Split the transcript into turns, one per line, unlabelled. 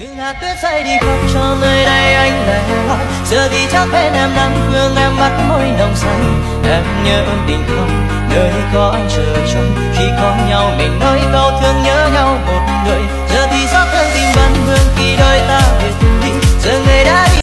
từng hạt tuyết rơi đi khắp cho nơi đây anh lẻ loi giờ thì chắc bên em nắng phương em mắt môi nồng say. Em nhớ tình không, nơi có anh chờ trông. Khi có nhau mình nói có